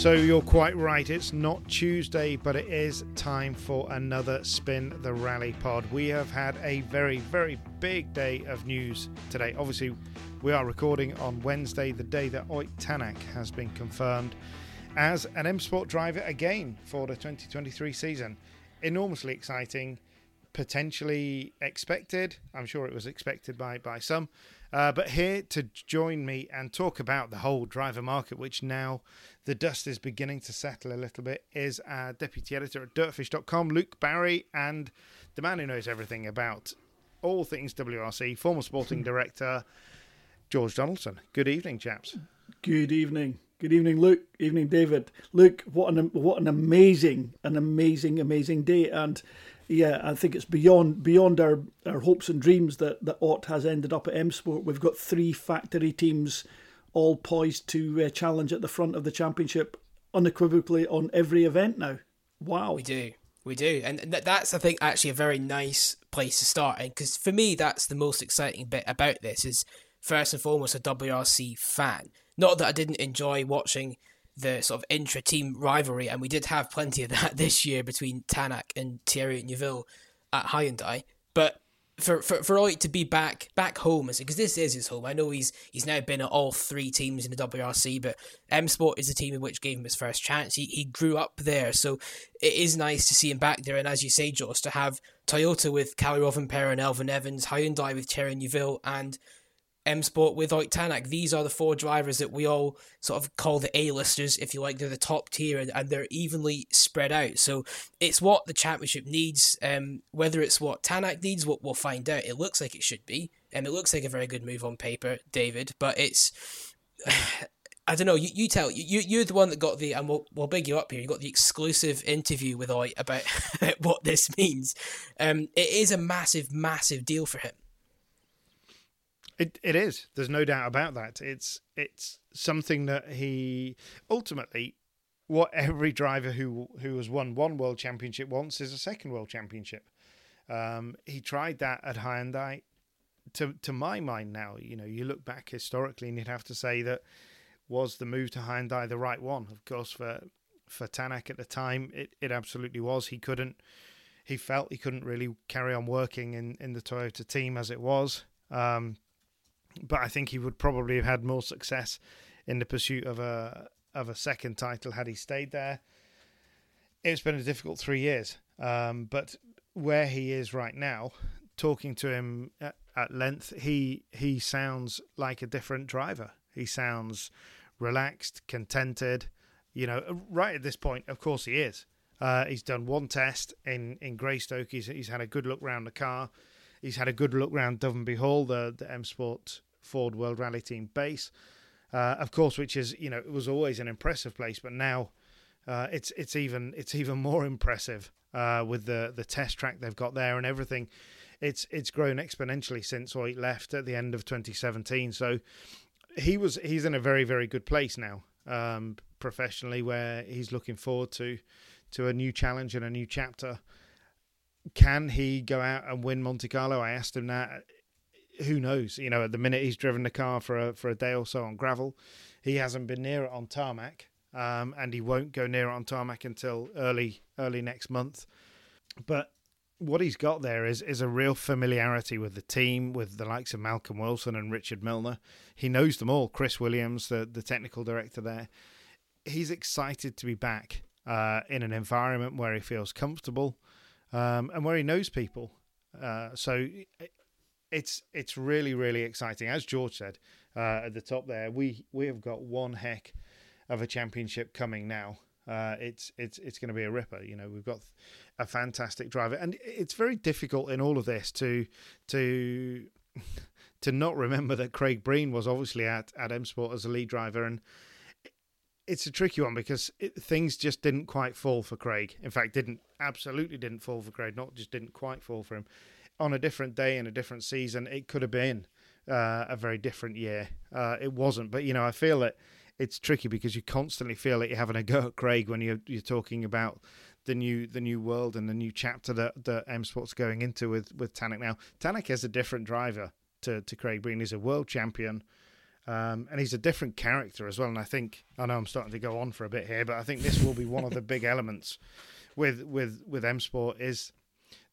So you're quite right. It's not Tuesday, but it is time for another Spin the Rally pod. We have had a very, very big day of news today. Obviously, we are recording on Wednesday, the day that Ott Tanak has been confirmed as an M Sport driver again for the 2023 season. Enormously exciting, potentially expected. I'm sure it was expected by, by some. Uh, but here to join me and talk about the whole driver market, which now the dust is beginning to settle a little bit, is our deputy editor at dirtfish.com, Luke Barry, and the man who knows everything about all things WRC, former sporting director, George Donaldson. Good evening, chaps. Good evening. Good evening, Luke. Evening, David. Luke, what an what an amazing, an amazing, amazing day. And yeah, I think it's beyond beyond our, our hopes and dreams that, that Ott has ended up at M Sport. We've got three factory teams all poised to uh, challenge at the front of the championship unequivocally on every event now. Wow. We do. We do. And that's, I think, actually a very nice place to start. Because for me, that's the most exciting bit about this is, first and foremost, a WRC fan. Not that I didn't enjoy watching the sort of intra team rivalry, and we did have plenty of that this year between Tanak and Thierry Neuville at Hyundai. But for for for Ott to be back back home, because this is his home. I know he's he's now been at all three teams in the WRC, but M Sport is the team in which gave him his first chance. He he grew up there, so it is nice to see him back there. And as you say, Josh, to have Toyota with Kalle Rovanperä and Elfyn Evans, Hyundai with Thierry Neuville, and M Sport with Ott Tanak. These are the four drivers that we all sort of call the A-listers, if you like. They're the top tier and, and they're evenly spread out. So it's what the championship needs. Um, whether it's what Tanak needs, what we'll find out. It looks like it should be, and it looks like a very good move on paper, David. But it's. I don't know. You, you tell you you're the one that got the and we'll we'll big you up here. You got the exclusive interview with Ott about what this means. Um, it is a massive, massive deal for him. It it is. There's no doubt about that. It's it's something that he ultimately what every driver who who has won one world championship wants is a second world championship. Um, he tried that at Hyundai. To to my mind now, you know, you look back historically and you'd have to say that was the move to Hyundai the right one? Of course, for for Tanak at the time, it, it absolutely was. He couldn't he felt he couldn't really carry on working in, in the Toyota team as it was. Um, but I think he would probably have had more success in the pursuit of a of a second title had he stayed there. It's been a difficult three years, um, but where he is right now, talking to him at, at length, he he sounds like a different driver. He sounds relaxed, contented. You know, right at this point, of course, he is. Uh, he's done one test in in Greystoke. He's he's had a good look around the car. He's had a good look round Dovenby Hall, the, the M Sport Ford World Rally Team base, uh, of course, which is you know it was always an impressive place, but now uh, it's it's even it's even more impressive uh, with the the test track they've got there and everything. It's it's grown exponentially since Ott left at the end of 2017. So he was he's in a very very good place now um, professionally, where he's looking forward to to a new challenge and a new chapter can he go out and win Monte Carlo? I asked him that. Who knows? You know, at the minute he's driven the car for a for a day or so on gravel, he hasn't been near it on tarmac, um, and he won't go near it on tarmac until early early next month. But what he's got there is is a real familiarity with the team, with the likes of Malcolm Wilson and Richard Milner. He knows them all. Chris Williams, the the technical director there, he's excited to be back uh, in an environment where he feels comfortable um, and where he knows people. Uh, so it's it's really really exciting. As George said uh, at the top there, we we have got one heck of a championship coming now. Uh, it's it's it's going to be a ripper. You know, we've got a fantastic driver, and it's very difficult in all of this to to to not remember that Craig Breen was obviously at at M Sport as a lead driver, and it's a tricky one because it, things just didn't quite fall for Craig. In fact, didn't absolutely didn't fall for Craig. Not just didn't quite fall for him. On a different day in a different season, it could have been uh, a very different year. Uh, it wasn't, but you know, I feel that it's tricky because you constantly feel like you're having a go at Craig when you're you're talking about the new the new world and the new chapter that that M Sport's going into with with Tanak now. Tanak is a different driver to to Craig Breen. He's a world champion. Um, and he's a different character as well. And I think I know I'm starting to go on for a bit here, but I think this will be one of the big elements with with with M Sport is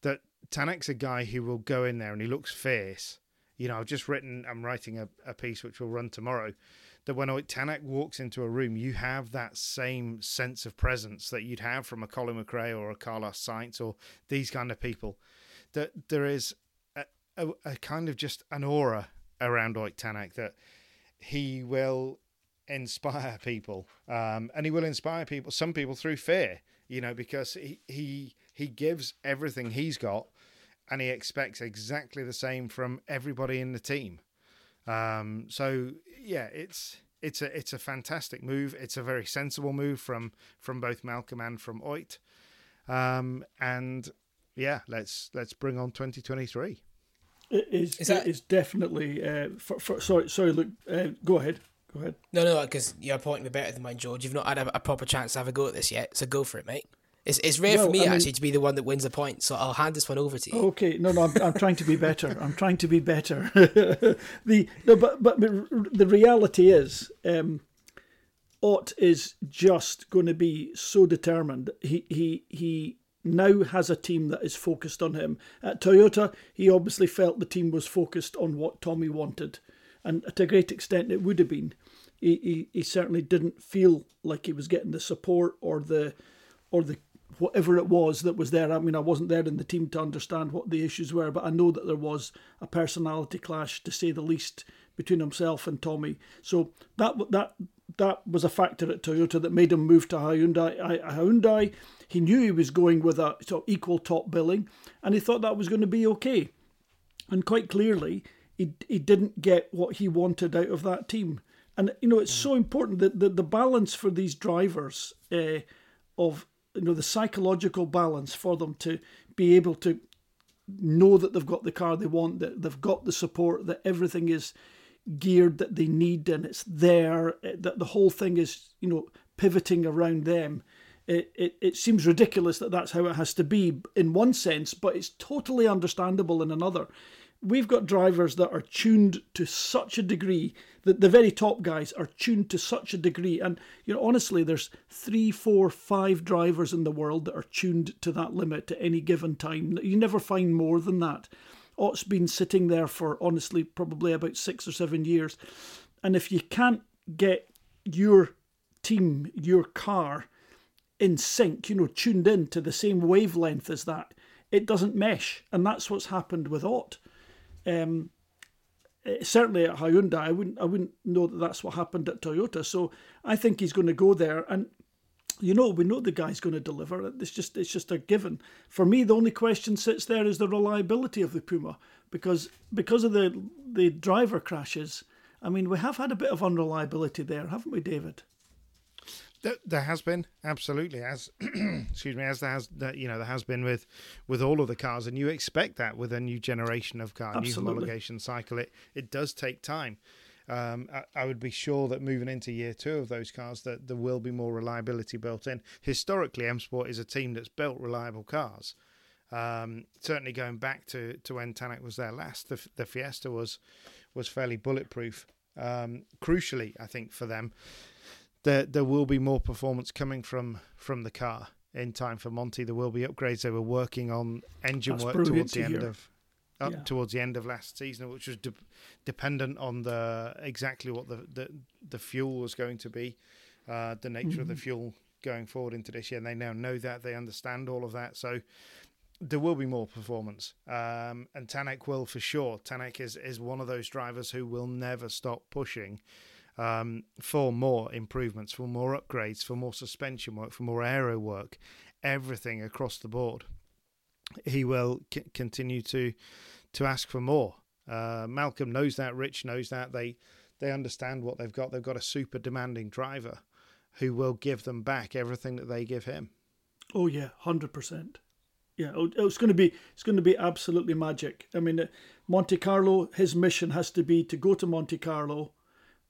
that Tanak's a guy who will go in there and he looks fierce. You know, I've just written, I'm writing a, a piece which will run tomorrow. That when Ott Tanak walks into a room, you have that same sense of presence that you'd have from a Colin McRae or a Carlos Sainz or these kind of people. That there is a, a, a kind of just an aura around Ott Tanak that he will inspire people, um, and he will inspire people, some people through fear, you know, because he he he gives everything he's got, and he expects exactly the same from everybody in the team. Um, so yeah, it's it's a it's a fantastic move. It's a very sensible move from from both Malcolm and from Ott. Um, and yeah, let's let's bring on 2023. It is, is that... it is definitely. Uh, for, for, sorry, sorry, Luke. Uh, go ahead. Go ahead. No, no, because you're pointing better than mine, George. You've not had a, a, proper chance to have a go at this yet, so go for it, mate. It's it's rare well, for me I mean, actually to be the one that wins a point, so I'll hand this one over to you. Okay, no, no, I'm, I'm trying to be better. I'm trying to be better. the no, but but the reality is, um, Ott is just going to be so determined. He he he now has a team that is focused on him. At Toyota, he obviously felt the team was focused on what Tommi wanted, and to a great extent it would have been. He, he, he certainly didn't feel like he was getting the support or the or the whatever it was that was there. I mean, I wasn't there in the team to understand what the issues were, but I know that there was a personality clash, to say the least, between himself and Tommi. So that that that was a factor at Toyota that made him move to Hyundai. Hyundai he knew he was going with a sort of equal top billing, and he thought that was going to be okay. And quite clearly, he he didn't get what he wanted out of that team. And you know, it's so important that the, the balance for these drivers uh, of you know the psychological balance for them to be able to know that they've got the car they want, that they've got the support, that everything is geared that they need and it's there, eh, that the whole thing is you know pivoting around them it, it, it seems ridiculous that that's how it has to be in one sense, but it's totally understandable in another. We've got drivers that are tuned to such a degree that the very top guys are tuned to such a degree. And, you know, honestly, there's three, four, five drivers in the world that are tuned to that limit at any given time. You never find more than that. Ott's been sitting there for, honestly, probably about six or seven years. And if you can't get your team, your car, in sync, you know, tuned in to the same wavelength as that, it doesn't mesh. And that's what's happened with Ott. Um, eh, certainly at Hyundai, I wouldn't, I wouldn't know that that's what happened at Toyota. So I think he's going to go there. And, you know, we know the guy's going to deliver. It's just, it's just a given. For me, the only question sits there is the reliability of the Puma. Because, because of the, the driver crashes, I mean, we have had a bit of unreliability there, haven't we, David? There, there has been absolutely as excuse me as there has that you know there has been with with all of the cars and you expect that with a new generation of car absolutely. new homologation cycle it it does take time. Um, I, I, would be sure that moving into year two of those cars that there will be more reliability built in. Historically M Sport is a team that's built reliable cars. Um, certainly going back to, to when Tanak was there last the, the Fiesta was was fairly bulletproof. Um, crucially I think for them there there will be more performance coming from from the car in time for Monte. There will be upgrades. They were working on engine That's work towards the end of up yeah. towards the end of last season, which was de- dependent on the exactly what the, the the fuel was going to be, uh, the nature mm-hmm. of the mm-hmm. fuel going forward into this year. And they now know that they understand all of that. So there will be more performance, um, and Tanak will for sure. Tanak is is one of those drivers who will never stop pushing um, for more improvements, for more upgrades, for more suspension work, for more aero work, everything across the board. He will c- continue to to ask for more. Uh, Malcolm knows that. Rich knows that. They they understand what they've got. They've got a super demanding driver who will give them back everything that they give him. Oh yeah, hundred percent. Yeah, oh, it's going to be it's going to be absolutely magic. I mean, uh, Monte Carlo, his mission has to be to go to Monte Carlo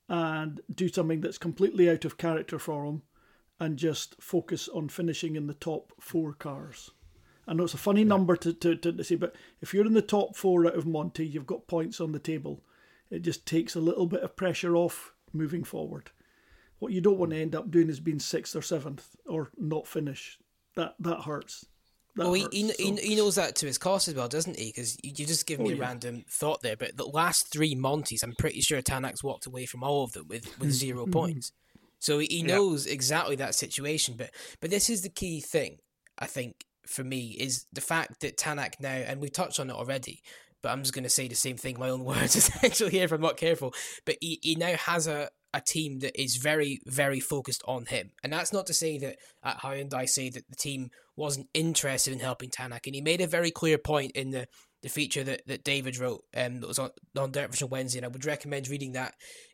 and do something that's completely out of character for him, and just focus on finishing in the top four cars. I know it's a funny yeah. number to, to, to say, but if you're in the top four out of Monte, you've got points on the table. It just takes a little bit of pressure off moving forward. What you don't want to end up doing is being sixth or seventh or not finish. That that hurts. Well, he, he, so. he, knows that to his cost as well, doesn't he? Because you just give me oh, a yeah. random thought there, but the last three Montes, I'm pretty sure Tanak's walked away from all of them with, with zero mm-hmm. points. So he knows yeah. exactly that situation. But but this is the key thing, I think, for me, is the fact that Tanak now, and we touched on it already, but I'm just going to say the same thing, my own words essentially here if I'm not careful. But he, he now has a, a team that is very, very focused on him. And that's not to say that at Hyundai say that the team wasn't interested in helping Tanak. And he made a very clear point in the, the feature that, that David wrote um, that was on, on DirtFish Wednesday. And I would recommend reading that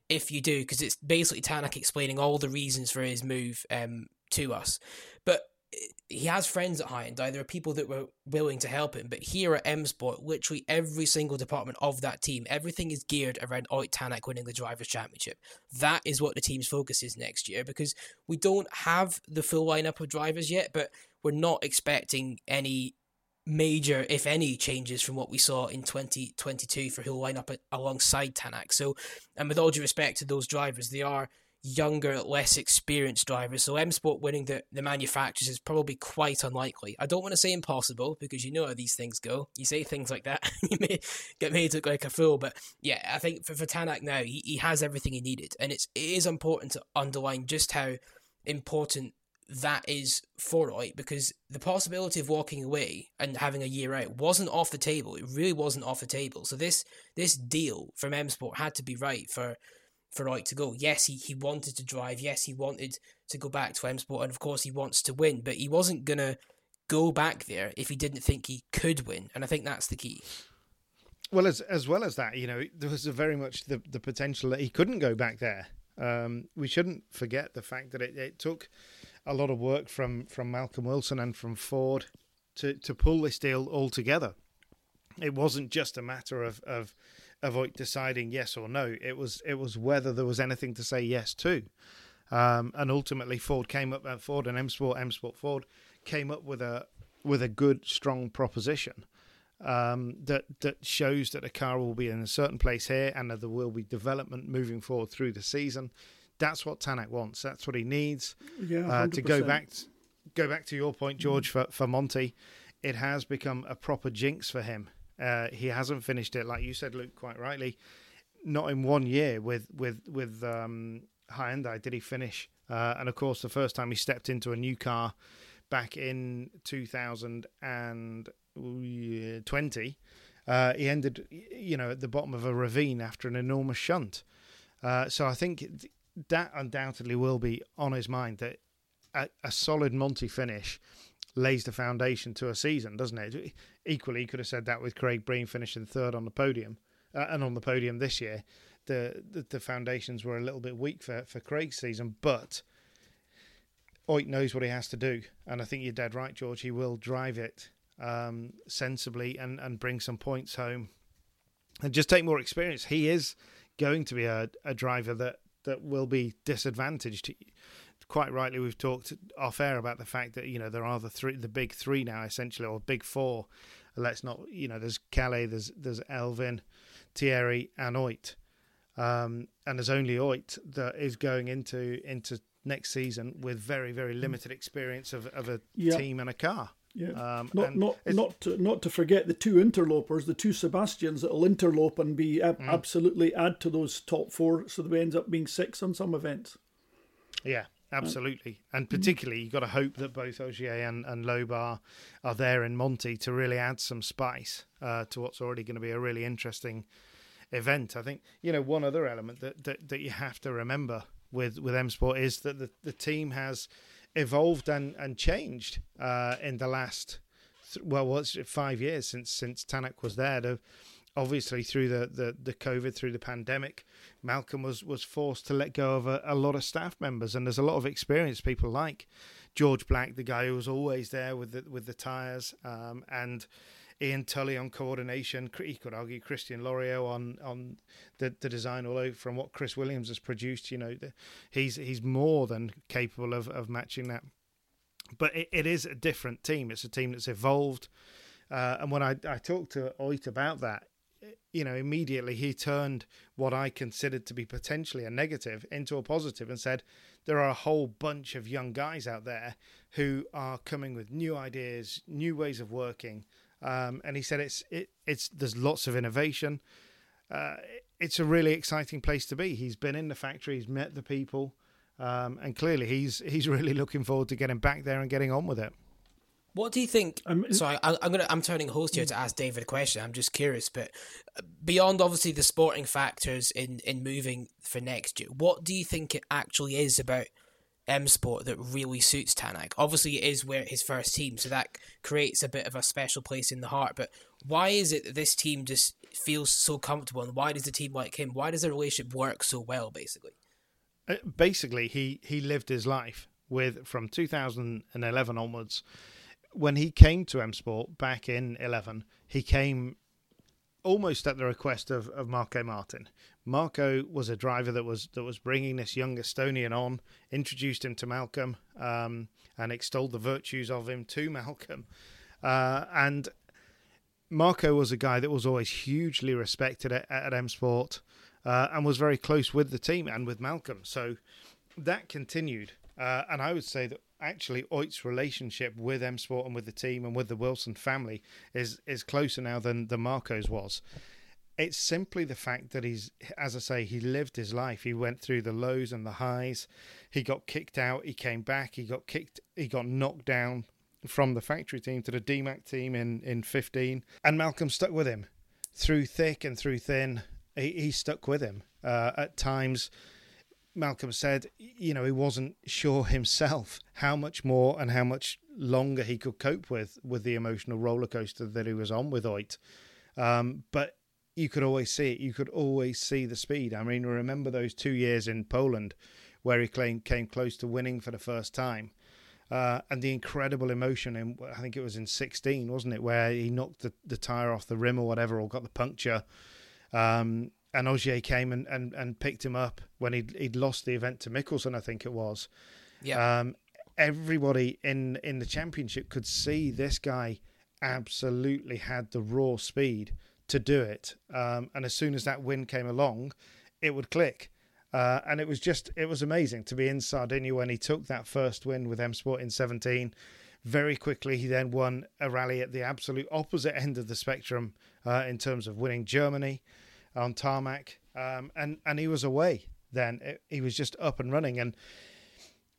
if you do, because it's basically Tanak explaining all the reasons for his move um, to us. But he has friends at high Hyundai. There are people that were willing to help him. But here at M Sport, literally every single department of that team, everything is geared around Ott Tanak winning the Drivers' Championship. That is what the team's focus is next year because we don't have the full lineup of drivers yet, but we're not expecting any major, if any, changes from what we saw in 2022 for who'll line up alongside Tanak. So, and with all due respect to those drivers, they are younger, less experienced drivers. So M Sport winning the, the manufacturers is probably quite unlikely. I don't want to say impossible because you know how these things go. You say things like that, you may get made to look like a fool. But yeah, I think for, for Tanak now, he, he has everything he needed. And it's, it is important to underline just how important that is for Ott because the possibility of walking away and having a year out wasn't off the table. It really wasn't off the table. So this this deal from M Sport had to be right for for Ott to go. Yes, he, he wanted to drive. Yes, he wanted to go back to M Sport, and of course he wants to win. But he wasn't gonna go back there if he didn't think he could win, and I think that's the key. Well, as as well as that, you know, there was very much the the potential that he couldn't go back there. Um, we shouldn't forget the fact that it, it took a lot of work from from Malcolm Wilson and from Ford to to pull this deal all together. It wasn't just a matter of of avoid deciding yes or no. It was it was whether there was anything to say yes to, um, and ultimately Ford came up. Uh, Ford and M Sport, M Sport Ford came up with a with a good strong proposition um, that that shows that a car will be in a certain place here, and that there will be development moving forward through the season. That's what Tanak wants. That's what he needs. Yeah, uh, to go back go back to your point, George, for for Monte. It has become a proper jinx for him uh, he hasn't finished it, like you said, Luke, quite rightly. Not in one year with with with um, Hyundai did he finish. Uh, and of course, the first time he stepped into a new car back in 2020, uh, he ended, you know, at the bottom of a ravine after an enormous shunt. Uh, so I think that undoubtedly will be on his mind that a, a solid Monte finish lays the foundation to a season, doesn't it? Equally, you could have said that with Craig Breen finishing third on the podium, uh, and on the podium this year, the, the, the foundations were a little bit weak for for Craig's season, but Ott knows what he has to do, and I think you're dead right, George. He will drive it um, sensibly and and bring some points home, and just take more experience. He is going to be a, a driver that that will be disadvantaged quite rightly we've talked off air about the fact that you know there are the three the big three now essentially or big four let's not you know there's Kalle there's there's Elfyn Thierry and Ott um, and there's only Ott that is going into into next season with very very limited experience of, of a yeah. team and a car yeah, um, not not not to, not to forget the two interlopers, the two Sebastians that'll interlope and be mm. absolutely add to those top four, so that we end up being six on some events. Yeah, absolutely. And particularly, you've got to hope that both Ogier and, and Loeb are there in Monte to really add some spice uh, to what's already going to be a really interesting event. I think, you know, one other element that, that, that you have to remember with, with M Sport is that the, the team has evolved and, and changed uh, in the last, well, what's it, five years since, since Tanak was there. To, obviously, through the, the, the COVID, through the pandemic, Malcolm was was forced to let go of a, a, lot of staff members, and there's a lot of experienced people like George Black, the guy who was always there with the with the tires, um, and Ian Tully on coordination. He could argue Christian Loriaux on on the, the design, although from what Chris Williams has produced, you know, the, he's he's more than capable of, of matching that. But it, it is a different team. It's a team that's evolved. Uh, and when I, I talked to Ott about that, you know, immediately he turned what I considered to be potentially a negative into a positive and said, there are a whole bunch of young guys out there who are coming with new ideas, new ways of working. Um, and he said it's it, it's there's lots of innovation. Uh, it's a really exciting place to be. He's been in the factory, he's met the people, um, and clearly he's he's really looking forward to getting back there and getting on with it. What do you think? Um, sorry, I, am gonna I'm turning host here to ask David a question. I'm just curious, but uh, beyond obviously the sporting factors in in moving for next year, what do you think it actually is about M Sport that really suits Tanak? Obviously, it is where his first team, so that creates a bit of a special place in the heart. But why is it that this team just feels so comfortable, and why does the team like him? Why does the relationship work so well? Basically, uh, basically, he he lived his life with from 2011 onwards when he came to M Sport back in 11, he came almost at the request of, of Markko Märtin. Markko was a driver that was that was bringing this young Estonian on, introduced him to Malcolm, um, and extolled the virtues of him to Malcolm. Uh, and Markko was a guy that was always hugely respected at, at M Sport uh, and was very close with the team and with Malcolm. So that continued. Uh, and I would say that actually Ott's relationship with M Sport and with the team and with the Wilson family is is closer now than the Markko's was. It's simply the fact that he's, as I say, he lived his life. He went through the lows and the highs. He got kicked out. He came back. He got kicked. He got knocked down from the factory team to the DMACK team in in 15. And Malcolm stuck with him through thick and through thin. He, he stuck with him. Uh, at times, Malcolm said, you know, he wasn't sure himself how much more and how much longer he could cope with with the emotional roller coaster that he was on with Ott. Um, but you could always see it. You could always see the speed. I mean, remember those two years in Poland where he came, came close to winning for the first time. Uh, and the incredible emotion in, I think it was in 16, wasn't it, where he knocked the, the tire off the rim or whatever, or got the puncture. Um, and Ogier came and, and, and picked him up when he'd, he'd lost the event to Mikkelsen, I think it was. Yeah. Um, everybody in, in the championship could see this guy absolutely had the raw speed to do it. Um, and as soon as that win came along, it would click. Uh, and it was just, it was amazing to be in Sardinia when he took that first win with M Sport in 17. Very quickly, he then won a rally at the absolute opposite end of the spectrum uh, in terms of winning Germany on tarmac, um, and and he was away. Then it, he was just up and running, and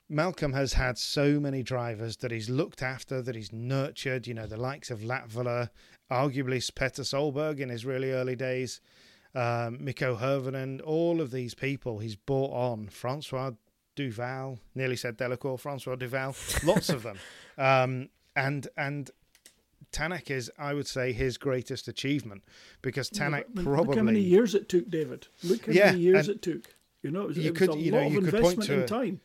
Malcolm has had so many drivers that he's looked after, that he's nurtured. You know, the likes of Latvala, arguably Petter Solberg in his really early days, um, Mikko Hirvonen, all of these people he's brought on. Francois Duval, nearly said Delecour, Francois Duval, lots of them. Um, and and Tanak is, I would say, his greatest achievement because Tanak yeah, probably. Look how many years it took, David. Look how yeah, many years it took. You know, it was, you it could, you know, you could point to a, time.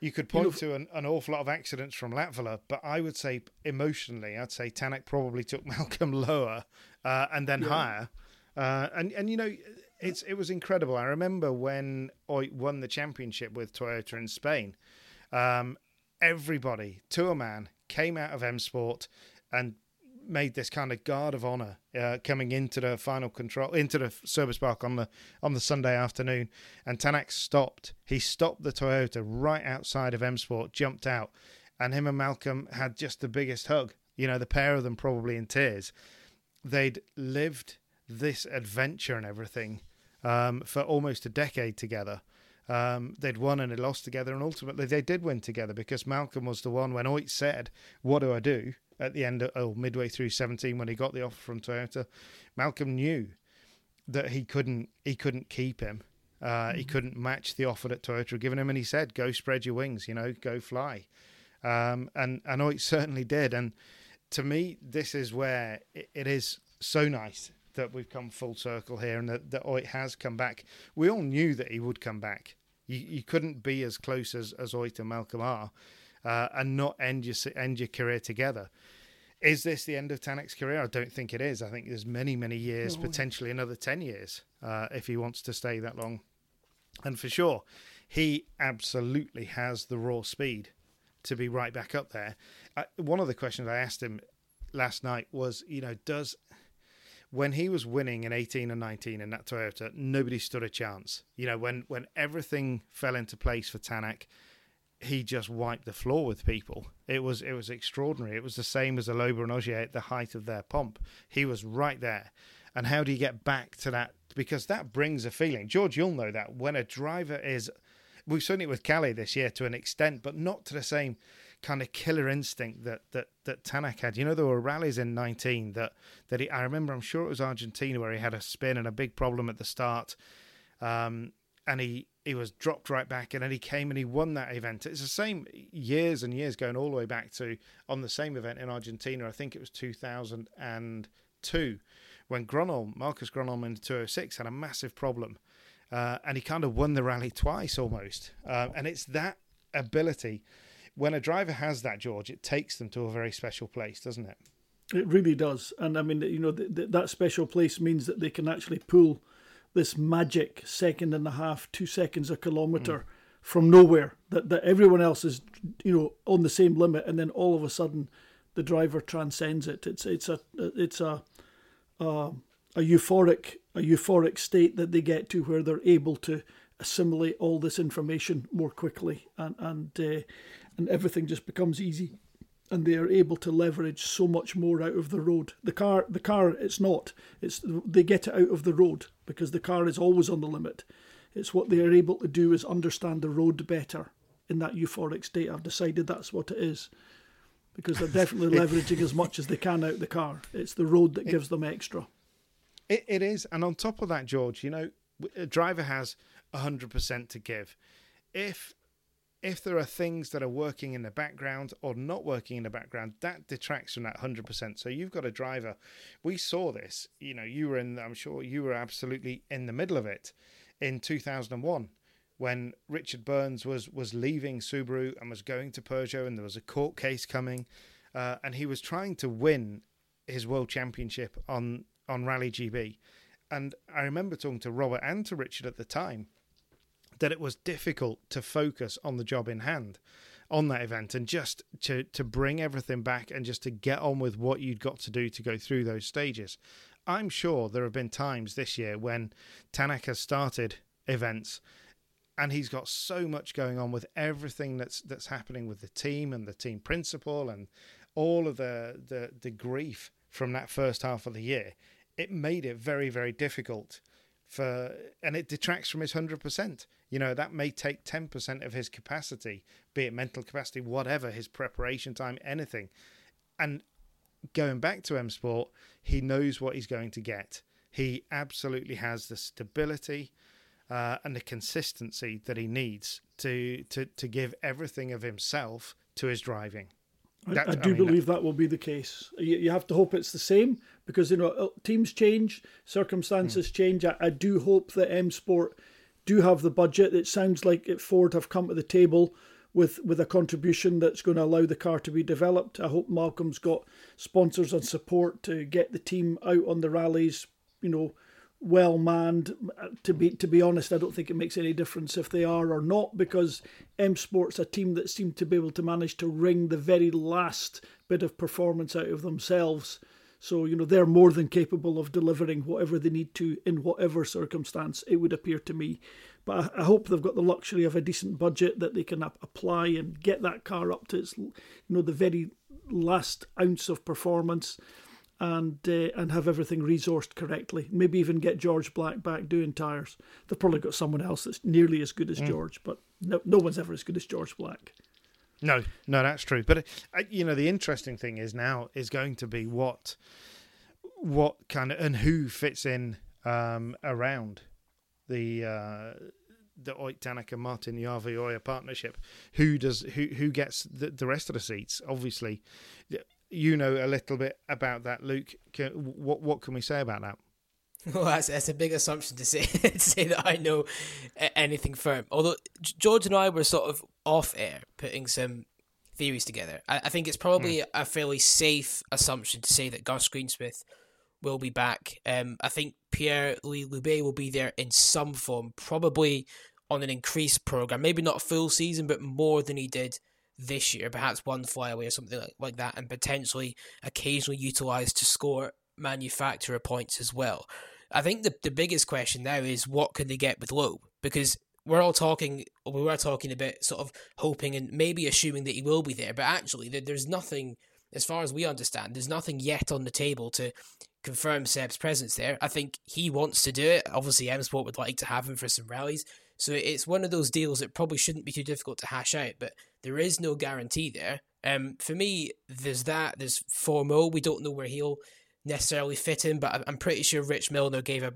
You could point you know, to an, an, awful lot of accidents from Latvala, but I would say emotionally, I'd say Tanak probably took Malcolm lower uh, and then yeah. higher. Uh, and and you know, it's it was incredible. I remember when I won the championship with Toyota in Spain. Um, everybody, to a man, came out of M Sport and made this kind of guard of honor uh, coming into the final control into the service park on the on the Sunday afternoon, and Tanak stopped. He stopped the Toyota right outside of M Sport, jumped out, and him and Malcolm had just the biggest hug. You know, the pair of them probably in tears. They'd lived this adventure and everything um, for almost a decade together. Um, they'd won and they lost together, and ultimately they did win together because Malcolm was the one when Ott said, "What do I do?" At the end of oh, midway through 17 when he got the offer from Toyota. Malcolm knew that he couldn't he couldn't keep him. Uh, mm-hmm. He couldn't match the offer that Toyota had given him, and he said, "Go spread your wings, you know, go fly." Um, and and Ott certainly did. And to me, this is where it, it is so nice that we've come full circle here and that, that Ott has come back. We all knew that he would come back. You, you couldn't be as close as, as Ott and Malcolm are uh, and not end your, end your career together. Is this the end of Tanak's career? I don't think it is. I think there's many, many years, potentially another 10 years, uh, if he wants to stay that long. And for sure, he absolutely has the raw speed to be right back up there. Uh, one of the questions I asked him last night was, you know, does when he was winning in 18 and 19 in that Toyota, nobody stood a chance. You know, when when everything fell into place for Tanak, he just wiped the floor with people. It was it was extraordinary. It was the same as Loeb and Ogier at the height of their pomp. He was right there. And how do you get back to that? Because that brings a feeling. George, you'll know that when a driver is, we've seen it with Kalle this year to an extent, but not to the same kind of killer instinct that that that Tanak had. You know, there were rallies in 19 that that he. I remember. I'm sure it was Argentina where he had a spin and a big problem at the start, um, and he he was dropped right back, and then he came and he won that event. It's the same years and years going all the way back to on the same event in Argentina. I think it was 2002 when Gronholm, Marcus Gronholm in 206 had a massive problem. Uh, and he kind of won the rally twice almost. Uh, and it's that ability when a driver has that, George, it takes them to a very special place, doesn't it? It really does, and I mean, you know, th- th- that special place means that they can actually pull this magic second and a half, two seconds a kilometer mm. from nowhere. That that everyone else is, you know, on the same limit, and then all of a sudden, the driver transcends it. It's it's a it's a a, a euphoric a euphoric state that they get to where they're able to assimilate all this information more quickly and and uh, and everything just becomes easy and they are able to leverage so much more out of the road. The car, the car, it's not. It's they get it out of the road because the car is always on the limit. It's what they are able to do is understand the road better in that euphoric state. I've decided that's what it is because they're definitely leveraging as much as they can out the car. It's the road that gives them extra. It, it is, and on top of that, George, you know, a driver has hundred percent to give. If if there are things that are working in the background or not working in the background, that detracts from that 100%. So you've got a driver. We saw this, you know, you were in, I'm sure you were absolutely in the middle of it in 2001 when Richard Burns was, was leaving Subaru and was going to Peugeot and there was a court case coming. Uh, and he was trying to win his world championship on, on Rally GB. And I remember talking to Robert and to Richard at the time that it was difficult to focus on the job in hand on that event and just to to bring everything back and just to get on with what you'd got to do to go through those stages. I'm sure there have been times this year when Tanak has started events and he's got so much going on with everything that's that's happening with the team and the team principal and all of the the, the grief from that first half of the year. It made it very very difficult for and it detracts from his 100% you know that may take 10% of his capacity be it mental capacity whatever his preparation time anything. And going back to m sport he knows what he's going to get. He absolutely has the stability uh, and the consistency that he needs to, to to give everything of himself to his driving I, I, do I mean, believe that will be the case. You, you, have to hope it's the same because you know uh, teams change, circumstances hmm. change. I, I, do hope that M Sport do have the budget. It sounds like it Ford have come to the table with with a contribution that's going to allow the car to be developed. I hope Malcolm's got sponsors and support to get the team out on the rallies. You know, well manned. Uh, to be to be honest, I don't think it makes any difference if they are or not because M Sport's a team that seem to be able to manage to wring the very last bit of performance out of themselves. So you know they're more than capable of delivering whatever they need to in whatever circumstance. It would appear to me, but I hope they've got the luxury of a decent budget that they can apply and get that car up to its you know the very last ounce of performance and uh, and have everything resourced correctly. Maybe even get George Black back doing tires. They've probably got someone else that's nearly as good as mm. George, but no, no one's ever as good as George Black. No, no, that's true. But uh, you know, the interesting thing is now is going to be what, what kind of and who fits in um, around the uh, the Ott Tänak and Martin Järveoja partnership. Who does who who gets the, the rest of the seats? Obviously, you know a little bit about that, Luke. Can, what what can we say about that? Well, that's, that's a big assumption to say to say that I know anything firm. Although George and I were sort of off air putting some theories together. I, I think it's probably mm. a fairly safe assumption to say that Gus Greensmith will be back. Um, I think Pierre Louis Loubet will be there in some form, probably on an increased program, maybe not a full season, but more than he did this year. Perhaps one flyaway or something like, like that, and potentially occasionally utilised to score manufacturer points as well. I think the the biggest question now is what can they get with Loeb because we're all talking we were talking a bit sort of hoping and maybe assuming that he will be there, but actually there's nothing as far as we understand, there's nothing yet on the table to confirm Seb's presence there. I think he wants to do it. Obviously, M Sport would like to have him for some rallies. So it's one of those deals that probably shouldn't be too difficult to hash out, but there is no guarantee there. Um, for me, there's that. There's Fourmaux. We don't know where he'll necessarily fit in, but I'm pretty sure Rich Milner gave a,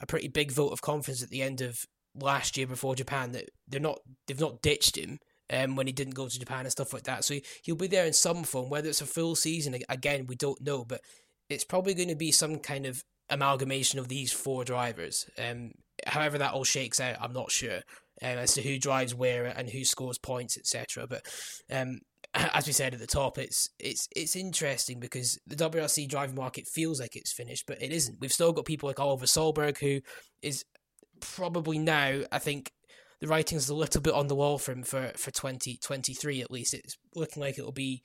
a pretty big vote of confidence at the end of last year before Japan that they're not they've not ditched him um, when he didn't go to Japan and stuff like that. So he, will be there in some form, whether it's a full season. Again, we don't know, but it's probably going to be some kind of amalgamation of these four drivers. Um, however that all shakes out, I'm not sure um, as to who drives where and who scores points, etc. But um, as we said at the top, it's it's it's interesting because the WRC driving market feels like it's finished, but it isn't. We've still got people like Oliver Solberg, who is probably now, I think, the writing's a little bit on the wall for him for for 2023 at least. It's looking like it'll be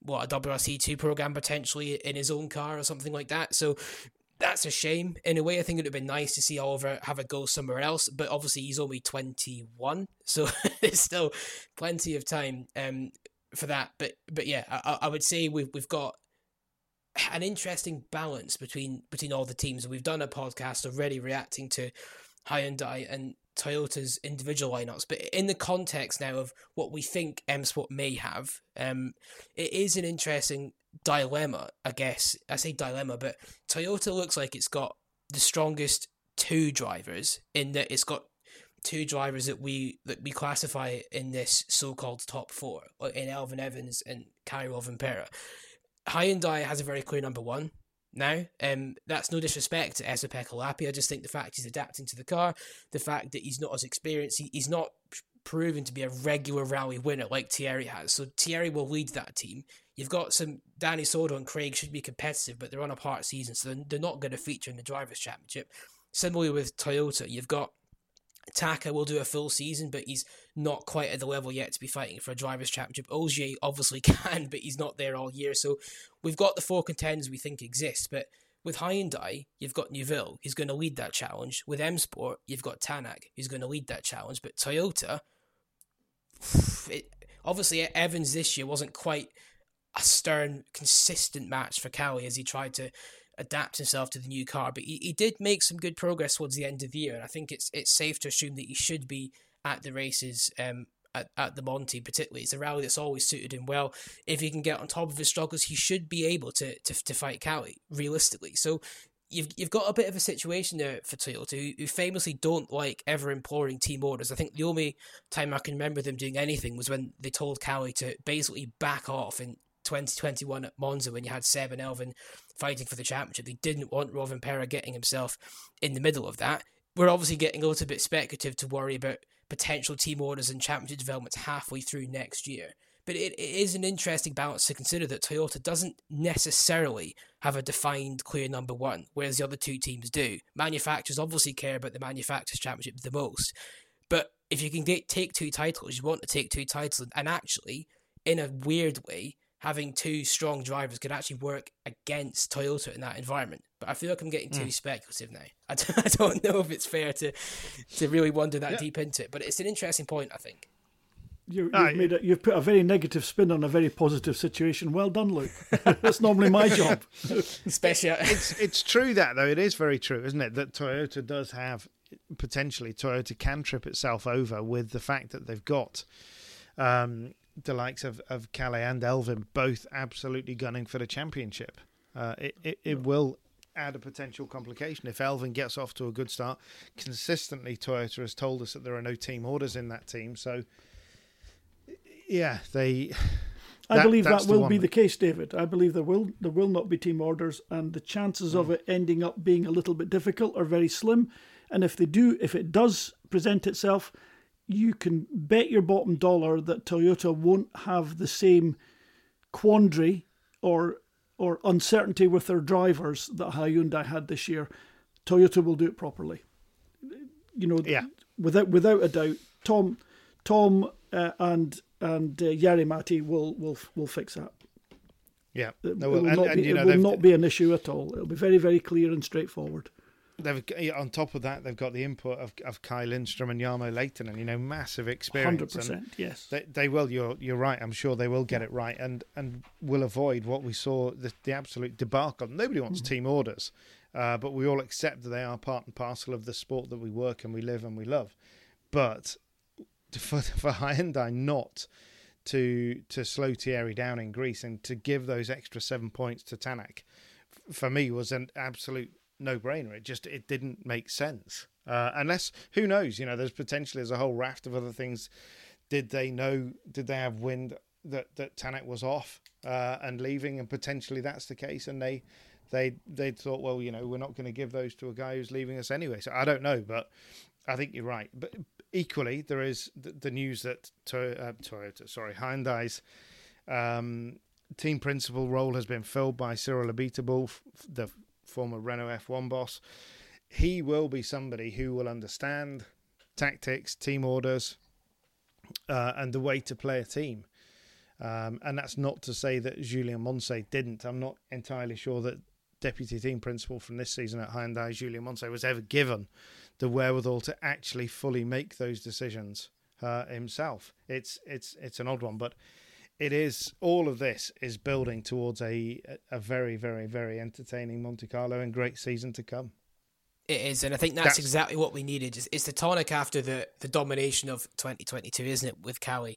what a WRC two program potentially in his own car or something like that. So that's a shame. In a way, I think it would have been nice to see Oliver have a go somewhere else, but obviously he's only 21, so there's still plenty of time um, for that. But but yeah, I, I would say we've we've got an interesting balance between between all the teams. We've done a podcast already reacting to Hyundai and Toyota's individual lineups, but in the context now of what we think M Sport may have, um, it is an interesting dilemma, I guess. I say dilemma, but Toyota looks like it's got the strongest two drivers in that it's got two drivers that we that we classify in this so-called top four, in Elfyn Evans and Kalle Rovanperä. Hyundai has a very clear number one now. Um, that's no disrespect to Esapekka Lappi. I just think the fact he's adapting to the car, the fact that he's not as experienced, he, he's not proven to be a regular rally winner like Thierry has. So Thierry will lead that team. You've got some Dani Sordo and Craig should be competitive, but they're on a part season, so they're not going to feature in the Drivers' Championship. Similarly with Toyota, you've got Taka will do a full season, but he's not quite at the level yet to be fighting for a drivers' championship. Ogier obviously can, but he's not there all year. So we've got the four contenders we think exist. But with Hyundai, you've got Neuville, he's going to lead that challenge. With M Sport, you've got Tänak, who's going to lead that challenge. But Toyota, it, obviously Evans this year wasn't quite a stern, consistent match for Kalle as he tried to adapt himself to the new car. But he, he did make some good progress towards the end of the year, and I think it's it's safe to assume that he should be at the races um, at, at the Monte, particularly. It's a rally that's always suited him well. If he can get on top of his struggles, he should be able to to, to fight Kalle realistically. So you've you've got a bit of a situation there for Toyota, who, famously don't like ever imploring team orders. I think the only time I can remember them doing anything was when they told Kalle to basically back off in 2021 at Monza when you had Seb and Elfyn fighting for the championship. They didn't want Rovanperä getting himself in the middle of that. We're obviously getting a little bit speculative to worry about potential team orders and championship developments halfway through next year. But it, it is an interesting balance to consider that Toyota doesn't necessarily have a defined clear number one, whereas the other two teams do. Manufacturers obviously care about the manufacturers championship the most. But if you can get, take two titles, you want to take two titles. And actually, in a weird way, having two strong drivers could actually work against Toyota in that environment. But I feel like I'm getting too mm. speculative now. I don't know if it's fair to to really wander that yeah. deep into it, but it's an interesting point, I think. you have made it. You've put a very negative spin on a very positive situation. Well done, Luke. That's normally my job. Especially, it's it's true that though. It is very true, isn't it? That Toyota does have potentially Toyota can trip itself over with the fact that they've got um, the likes of of Kalle and Elfyn both absolutely gunning for the championship. Uh, it, it it will add a potential complication if Elfyn gets off to a good start. Consistently, Toyota has told us that there are no team orders in that team, so yeah, they. I believe that will be the case, David. I believe there will there will not be team orders, and the chances mm. of it ending up being a little bit difficult are very slim. And if they do, if it does present itself, you can bet your bottom dollar that Toyota won't have the same quandary or or uncertainty with their drivers that Hyundai had this year. Toyota will do it properly. You know, yeah. without without a doubt, Tom Tom uh, and and uh, Jari-Matti will will will fix that. Yeah, it, will, and, not, and, be, know, it will not be an issue at all. It'll be very very clear and straightforward. They've on top of that, they've got the input of, of Kaj Lindström and Jarmo Lehtinen, and you know, massive experience. Hundred percent, yes. They, they will. You're you're right. I'm sure they will get it right, and and will avoid what we saw the, the absolute debacle. Nobody wants mm-hmm. team orders, uh, but we all accept that they are part and parcel of the sport that we work and we live and we love. But for for Hyundai not to to slow Thierry down in Greece and to give those extra seven points to Tanak, for me was an absolute no brainer. It just it didn't make sense. Uh, unless who knows? You know, there's potentially there's a whole raft of other things. Did they know? Did they have wind that that Tanak was off uh, and leaving, and potentially that's the case, and they they they thought, well, you know, we're not going to give those to a guy who's leaving us anyway. So I don't know, but I think you're right. But equally, there is the, the news that to, uh, Toyota, sorry, Hyundai's um, team principal role has been filled by Cyril Abiteboul, the former Renault F1 boss. He will be somebody who will understand tactics, team orders, uh, and the way to play a team. Um, and that's not to say that Julien Moncet didn't. I'm not entirely sure that deputy team principal from this season at Hyundai, Julien Moncet, was ever given the wherewithal to actually fully make those decisions uh, himself. It's it's it's an odd one, but it is all of this is building towards a a very very very entertaining Monte Carlo and great season to come. It is, and I think that's, that's exactly what we needed. It's the tonic after the the domination of 2022, isn't it? With Kalle,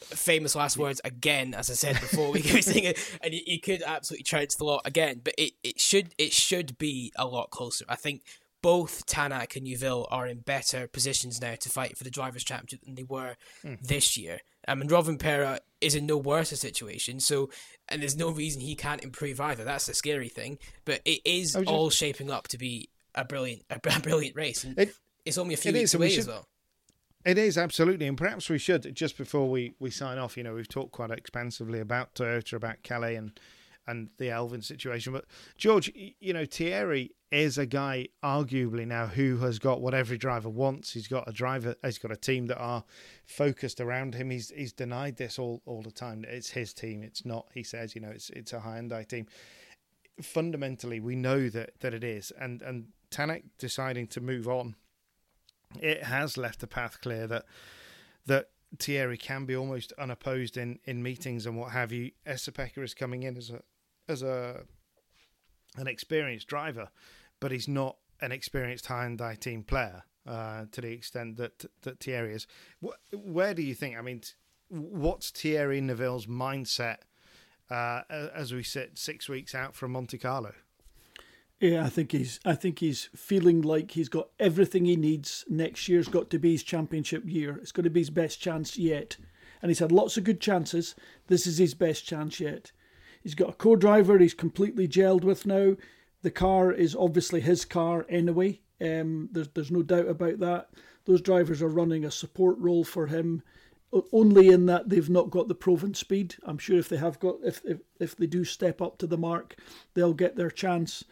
famous last words again, as I said before. We could sing it, and he, could absolutely trounce the lot again. But it, it should it should be a lot closer. I think both Tanak and Neuville are in better positions now to fight for the drivers' championship than they were mm. this year. I mean, Rovanperä is in no worse a situation, so and there's no reason he can't improve either. That's the scary thing. But it is just, all shaping up to be a brilliant, a, brilliant race, and it, it's only a few weeks away we should, as well. It is absolutely, and perhaps we should just before we, we sign off. You know, we've talked quite expansively about Toyota, about Kalle, and and the Elfyn situation. But George, you know, Thierry is a guy arguably now who has got what every driver wants. He's got a driver, he's got a team that are focused around him. He's he's denied this all, all the time. It's his team. It's not. He says, you know, it's it's a Hyundai team. Fundamentally, we know that that it is, and and Tanak deciding to move on, it has left the path clear that that Thierry can be almost unopposed in, in meetings and what have you. Esapekka is coming in as a as a an experienced driver, but he's not an experienced Hyundai team player uh, to the extent that that Thierry is. Where do you think? I mean, what's Thierry Neuville's mindset uh, as we sit six weeks out from Monte Carlo? Yeah, I think he's. I think he's feeling like he's got everything he needs. Next year's got to be his championship year. It's going to be his best chance yet, and he's had lots of good chances. This is his best chance yet. He's got a co-driver he's completely gelled with now. The car is obviously his car anyway. Um, there's there's no doubt about that. Those drivers are running a support role for him, only in that they've not got the proven speed. I'm sure if they have got, if if, if they do step up to the mark, they'll get their chance.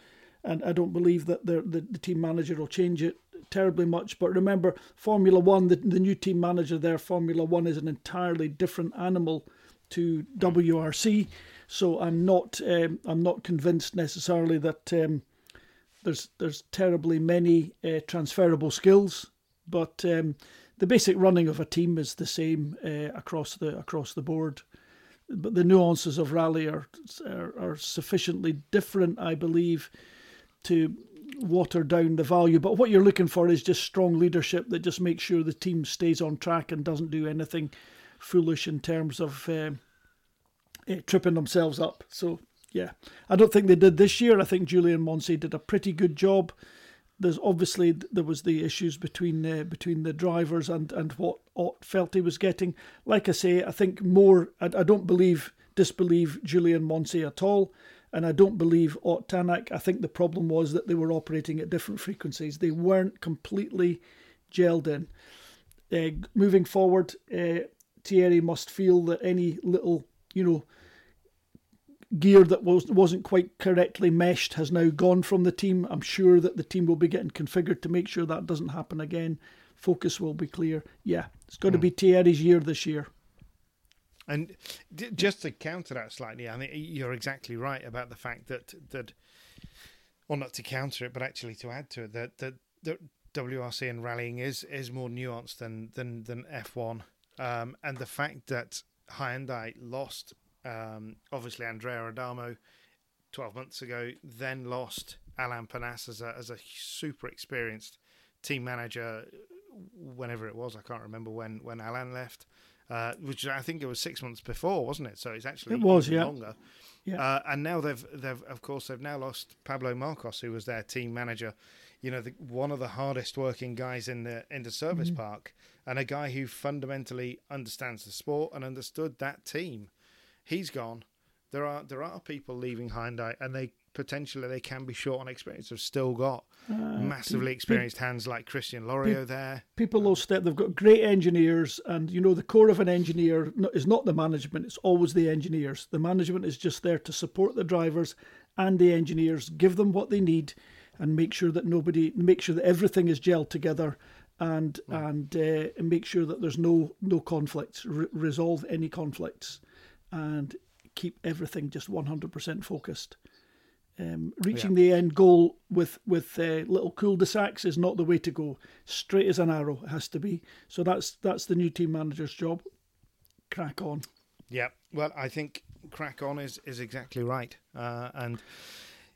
And I don't believe that the the team manager will change it terribly much. But remember, Formula One, the, the new team manager there, Formula One is an entirely different animal to WRC. So I'm not um, I'm not convinced necessarily that um, there's there's terribly many uh, transferable skills, but um, the basic running of a team is the same uh, across the across the board, but the nuances of rally are, are, are sufficiently different, I believe, to water down the value. But what you're looking for is just strong leadership that just makes sure the team stays on track and doesn't do anything foolish in terms of uh, tripping themselves up. So yeah, I don't think they did this year. I think Julien Moncet did a pretty good job. There's obviously there was the issues between uh, between the drivers and and what Ott felt he was getting. Like I say, I think more. I, I don't believe disbelieve Julien Moncet at all, and I don't believe Ott Tanak. I think the problem was that they were operating at different frequencies. They weren't completely gelled in. Uh, moving forward, uh, Thierry must feel that any little you know gear that was wasn't quite correctly meshed has now gone from the team. I'm sure that the team will be getting configured to make sure that doesn't happen again. Focus will be clear. Yeah, it's going got to be Thierry's year this year. And just to counter that slightly, I mean, you're exactly right about the fact that that, well, not to counter it, but actually to add to it, that that, that WRC and rallying is is more nuanced than than than F1, um, and the fact that Hyundai lost um, obviously, Andrea Adamo 12 months ago, then lost Alain Penasse as a, as a super experienced team manager whenever it was. I can't remember when, when Alain left, uh, which I think it was six months before, wasn't it? So it's actually it was, yeah. longer. Yeah. Uh, and now they've they've of course they've now lost Pablo Marcos, who was their team manager. You know, the, one of the hardest working guys in the in the service Mm-hmm. park, and a guy who fundamentally understands the sport and understood that team he's gone. There are there are people leaving Hyundai, and they potentially they can be short on experience. They've still got massively experienced hands like Christian Loriaux there. People will step. They've got great engineers, and you know the core of an engineer is not the management; it's always the engineers. The management is just there to support the drivers and the engineers, give them what they need, and make sure that nobody, make sure that everything is gelled together, and and uh, and make sure that there's no no conflicts, re- resolve any conflicts, and keep everything just 100% focused. Um, reaching the end goal with with uh, little cul-de-sacs is not the way to go. Straight as an arrow, it has to be. So that's that's the new team manager's job. Crack on. Yeah, well, I think crack on is is exactly right. Uh, and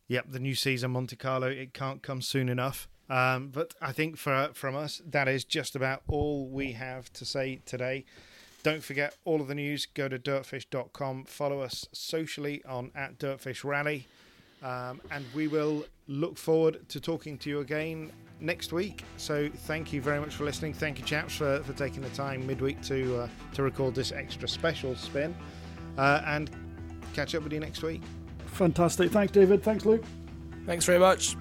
yep, the new season Monte Carlo it can't come soon enough. Um, but I think for from us that is just about all we have to say today. Don't forget all of the news. Go to dirtfish.com. Follow us socially on at DirtFish Rally. Um, and we will look forward to talking to you again next week. So thank you very much for listening. Thank you, chaps, for, for taking the time midweek to uh, to record this extra special spin. Uh, and catch up with you next week. Fantastic. Thanks, David. Thanks, Luke. Thanks very much.